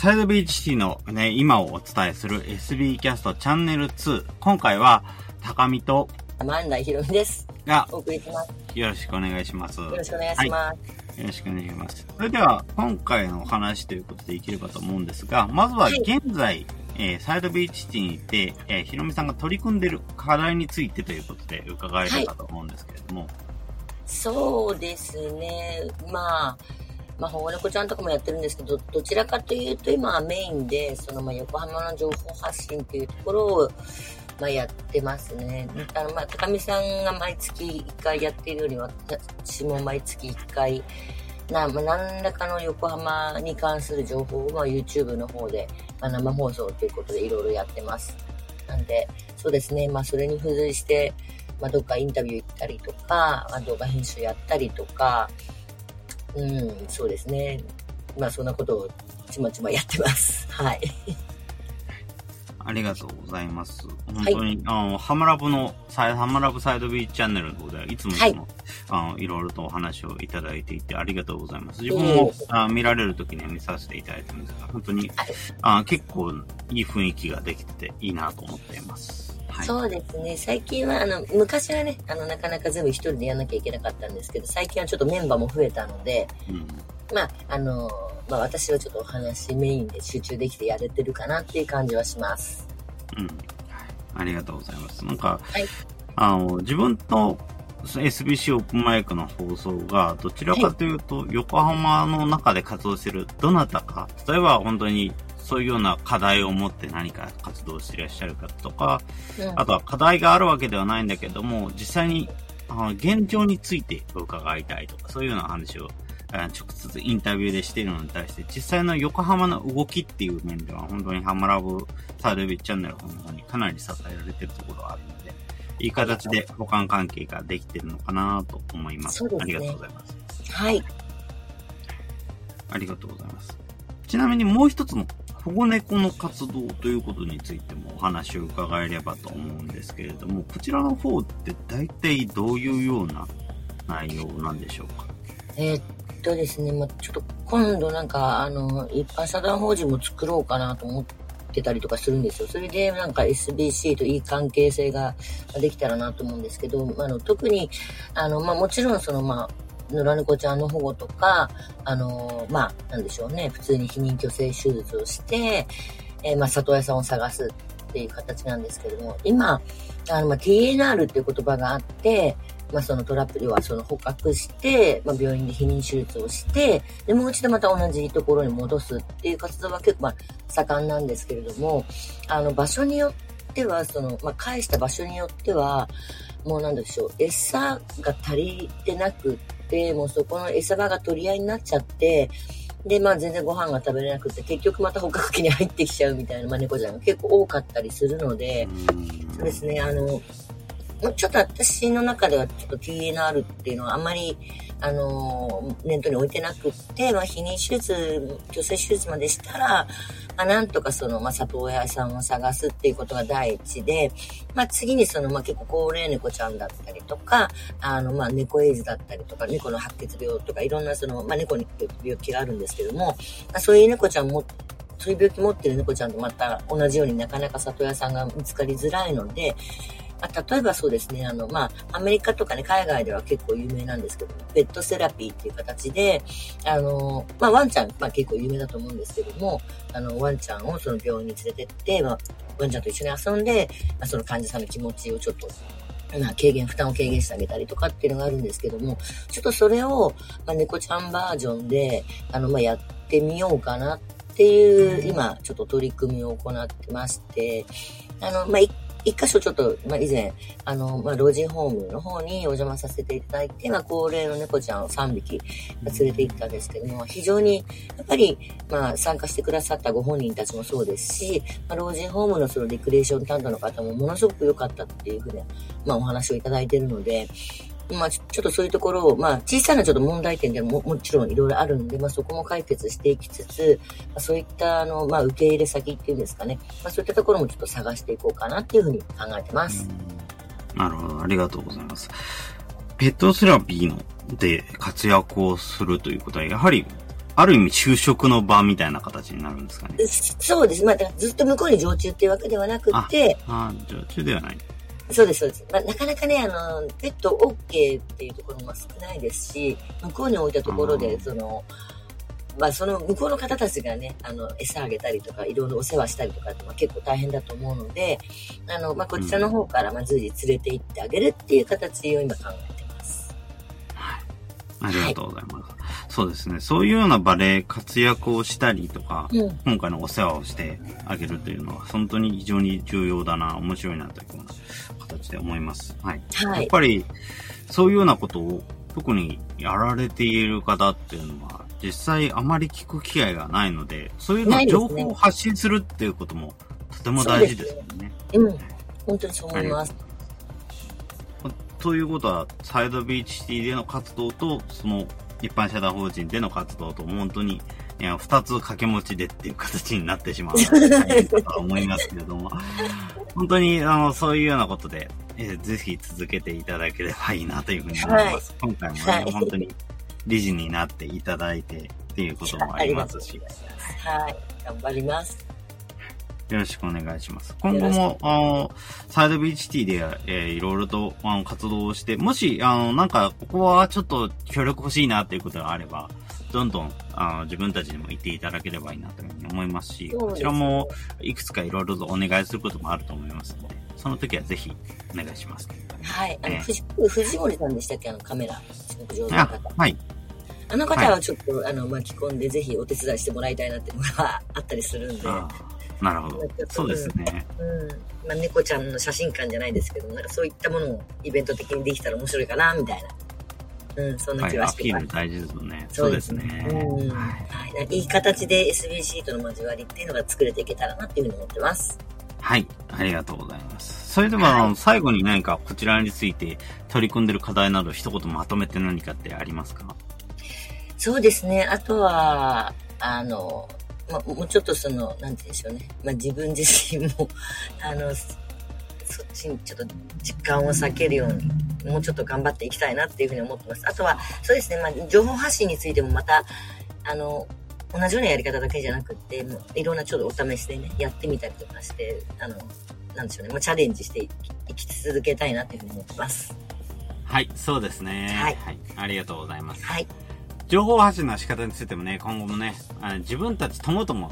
サイドビーチシティのね、今をお伝えする SB キャストチャンネル2。今回は、高見と、万代ひろみです。が、お送りします。よろしくお願いします。よろしくお願いします。よろしくお願いします。それでは、今回のお話ということでいければと思うんですが、まずははい現在、えーサイドビーチシティにて、えーひろみさんが取り組んでいる課題についてということで伺えればと思うんですけれども、そうですね。まあ、まあ、保護猫ちゃんとかもやってるんですけど、どちらかというと今はメインで、そのまあ横浜の情報発信っていうところを、まあ、やってますね。あの、まあ、高見さんが毎月1回やっているよりは、私も毎月1回、な、まあ、何らかの横浜に関する情報を、まあ、YouTube の方で、まあ、生放送ということでいろいろやってます。なんで、そうですね。まあ、それに付随して、まあ、どっかインタビュー行ったりとか、まあ、動画編集やったりとか、うん、そうですね。まあ、そんなことをちまちまやってます。はい。ありがとうございます。本当に、あの、ハムラブの、サイハムラブサイドビーチチャンネルの方ではいつもいつも、あの、いろいろとお話をいただいていてありがとうございます。自分もいえいえ、あ見られる時には見させていただいてるんですが、本当に、はいあ結構いい雰囲気ができてていいなと思っています。はい。そうですね。最近は、あの、昔はね、あの、なかなか全部一人でやんなきゃいけなかったんですけど、最近はちょっとメンバーも増えたので、うんまあ、あの、まあ、私はちょっとお話メインで集中できてやれてるかなっていう感じはします。うん。はいありがとうございます。なんか、はいあの、自分と SBC オープンマイクの放送が、どちらかというと、横浜の中で活動しているどなたか、例えば本当にそういうような課題を持って何か活動していらっしゃる方とか、うんあとは課題があるわけではないんだけども、実際に現状について伺いたいとか、そういうような話をあ直接インタビューでしているのに対して、実際の横浜の動きっていう面では、本当にハムラブサイドビッチャンネルの方にかなり支えられているところがあるので、いい形で補完関係ができているのかなと思います。すねありがとうございます。はい。ありがとうございます。ちなみにもう一つの保護猫の活動ということについてもお話を伺えればと思うんですけれども、こちらの方って大体どういうような内容なんでしょうか？えーっとですね、まあ、ちょっと今度なんか、あの、一般社団法人も作ろうかなと思ってたりとかするんですよ。それでなんか SBC といい関係性ができたらなと思うんですけど、まああの特に、あの、まあ、もちろんその、まあ、野良猫ちゃんの保護とか、あの、まあ、なんでしょうね、普通に避妊去勢手術をして、えーまあ、里親さんを探すっていう形なんですけども、今、あの、まあ、TNR っていう言葉があって、まあ、そのトラップではその捕獲して、まあ、病院で避妊手術をして、で、もう一度また同じところに戻すっていう活動は結構、まあ、盛んなんですけれども、あの、場所によっては、その、まあ、返した場所によっては、もうなんでしょう、餌が足りてなくっ、もうそこの餌場が取り合いになっちゃって、で、まあ全然ご飯が食べれなくて、結局また捕獲器に入ってきちゃうみたいな、まあ、猫ちゃんが結構多かったりするので、そうですね、あの、まあちょっと私の中ではちょっと TNR っていうのはあんまり、あの、念頭に置いてなくって、まあ、避妊手術、女性手術までしたら、まあ、なんとかその、まあ、里親さんを探すっていうことが第一で、まあ、次にその、まあ、結構高齢猫ちゃんだったりとか、あの、まあ、猫エイズだったりとか、猫の白血病とか、いろんなその、まあ、猫に病気があるんですけども、まあ、そういう猫ちゃんも、そういう病気持ってる猫ちゃんとまた同じようになかなか里親さんが見つかりづらいので、あ、例えばそうですね、あの、まあ、アメリカとかね、海外では結構有名なんですけど、ペットセラピーっていう形で、あの、まあ、ワンちゃん、まあ、結構有名だと思うんですけども、あの、ワンちゃんをその病院に連れてって、まあ、ワンちゃんと一緒に遊んで、まあ、その患者さんの気持ちをちょっと、まあ、軽減、負担を軽減してあげたりとかっていうのがあるんですけども、ちょっとそれを、まあ、猫ちゃんバージョンで、あの、まあ、やってみようかなっていう、今、ちょっと取り組みを行ってまして、あの、まあ、箇所ちょっと、まあ、以前、あの、まあ、老人ホームの方にお邪魔させていただいて、まあ、高齢の猫ちゃんを3匹連れて行ったんですけども、非常に、やっぱり、まあ、参加してくださったご本人たちもそうですし、まあ、老人ホームのそのリクレーション担当の方もものすごく良かったっていうふうな、まあ、お話をいただいているので、まあ、ちょっとそういうところを、まあ、小さなちょっと問題点でももちろんいろいろあるんで、まあ、そこも解決していきつつ、まあ、そういった、あの、まあ、受け入れ先っていうんですかね、まあ、そういったところもちょっと探していこうかなっていうふうに考えてます。なるほど。ありがとうございます。ペットセラピーので活躍をするということは、やはり、ある意味就職の場みたいな形になるんですかね。そうです。まあ、ずっと向こうに常駐っていうわけではなくて、ああ、常駐ではない。そうです、そうです。まあ、なかなかね、あの、ペット OK っていうところも少ないですし、向こうに置いたところで、その、まあ、その向こうの方たちがね、あの、餌あげたりとか、いろいろお世話したりとかって、まあ、結構大変だと思うので、あの、まあ、こちらの方から、まあ、随時連れて行ってあげるっていう形を今考えてます。はい。ありがとうございます。はい、そうですね。そういうような場で活躍をしたりとか、うん、今回のお世話をしてあげるというのは、本当に非常に重要だな、面白いなというような形で思います。はい。はい、やっぱり、そういうようなことを、特にやられている方っていうのは、実際あまり聞く機会がないので、そういうの情報を発信するっていうこともとても大事ですよね。ううん。本当にそう思います。ということは、サイドビーチシティでの活動と、その一般社団法人での活動と、本当に、いや、二つ掛け持ちでっていう形になってしまう と思いますけれども、本当に、あの、そういうようなことで、えー、ぜひ続けていただければいいなというふうに思います。はい、今回もね、はい、本当に理事になっていただいてっていうこともありますし。はい、頑張ります。よろしくお願いします。今後も、あの、サイドビーチティで、えー、いろいろと、あの、活動をして、もし、あの、なんか、ここはちょっと協力欲しいなっていうことがあれば、どんどん、あの、自分たちにも言っていただければいいなというふうに思いますし、こちらも、いくつかいろいろとお願いすることもあると思いますので、その時はぜひ、お願いします。はい。あの、藤藤森さんでしたっけ？あの、カメラ。はい。あの方はちょっと、はい、あの、巻き込んで、ぜひお手伝いしてもらいたいなっていうのがあったりするんで。なるほど。そうですね。うん。まあ、猫ちゃんの写真館じゃないですけど、なんかそういったものをイベント的にできたら面白いかな、みたいな。うん、そんな気はしてます。はい、アピール大事ですよね。そうですね。うん。はい。いい形で SBC との交わりっていうのが作れていけたらなっていうふうに思ってます。はい。ありがとうございます。それでは、はい、最後に何かこちらについて取り組んでる課題など一言まとめて何かってありますか？そうですね。あとは、あの、まあ、もうちょっとその、なんて言うんでしょうね。まあ、自分自身も、あの、そっちにちょっと時間を避けるように、もうちょっと頑張っていきたいなっていうふうに思ってます。あとは、そうですね、まあ、情報発信についてもまた、あの、同じようなやり方だけじゃなくって、もういろんなちょっとお試しでね、やってみたりとかして、あの、なんでしょうね、もうチャレンジしていき続けたいなっていうふうに思ってます。はい、そうですね。はい。はい、ありがとうございます。はい。情報発信の仕方についてもね、今後もね、自分たちともとも、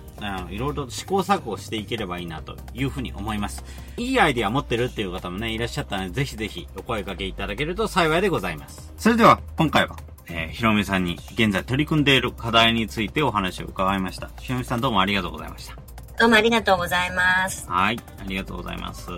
いろいろ試行錯誤していければいいなというふうに思います。いいアイディア持ってるっていう方もね、いらっしゃったので、ぜひぜひお声掛けいただけると幸いでございます。それでは、今回は、えー、ひろみさんに現在取り組んでいる課題についてお話を伺いました。ひろみさんどうもありがとうございました。どうもありがとうございます。はい、ありがとうございます。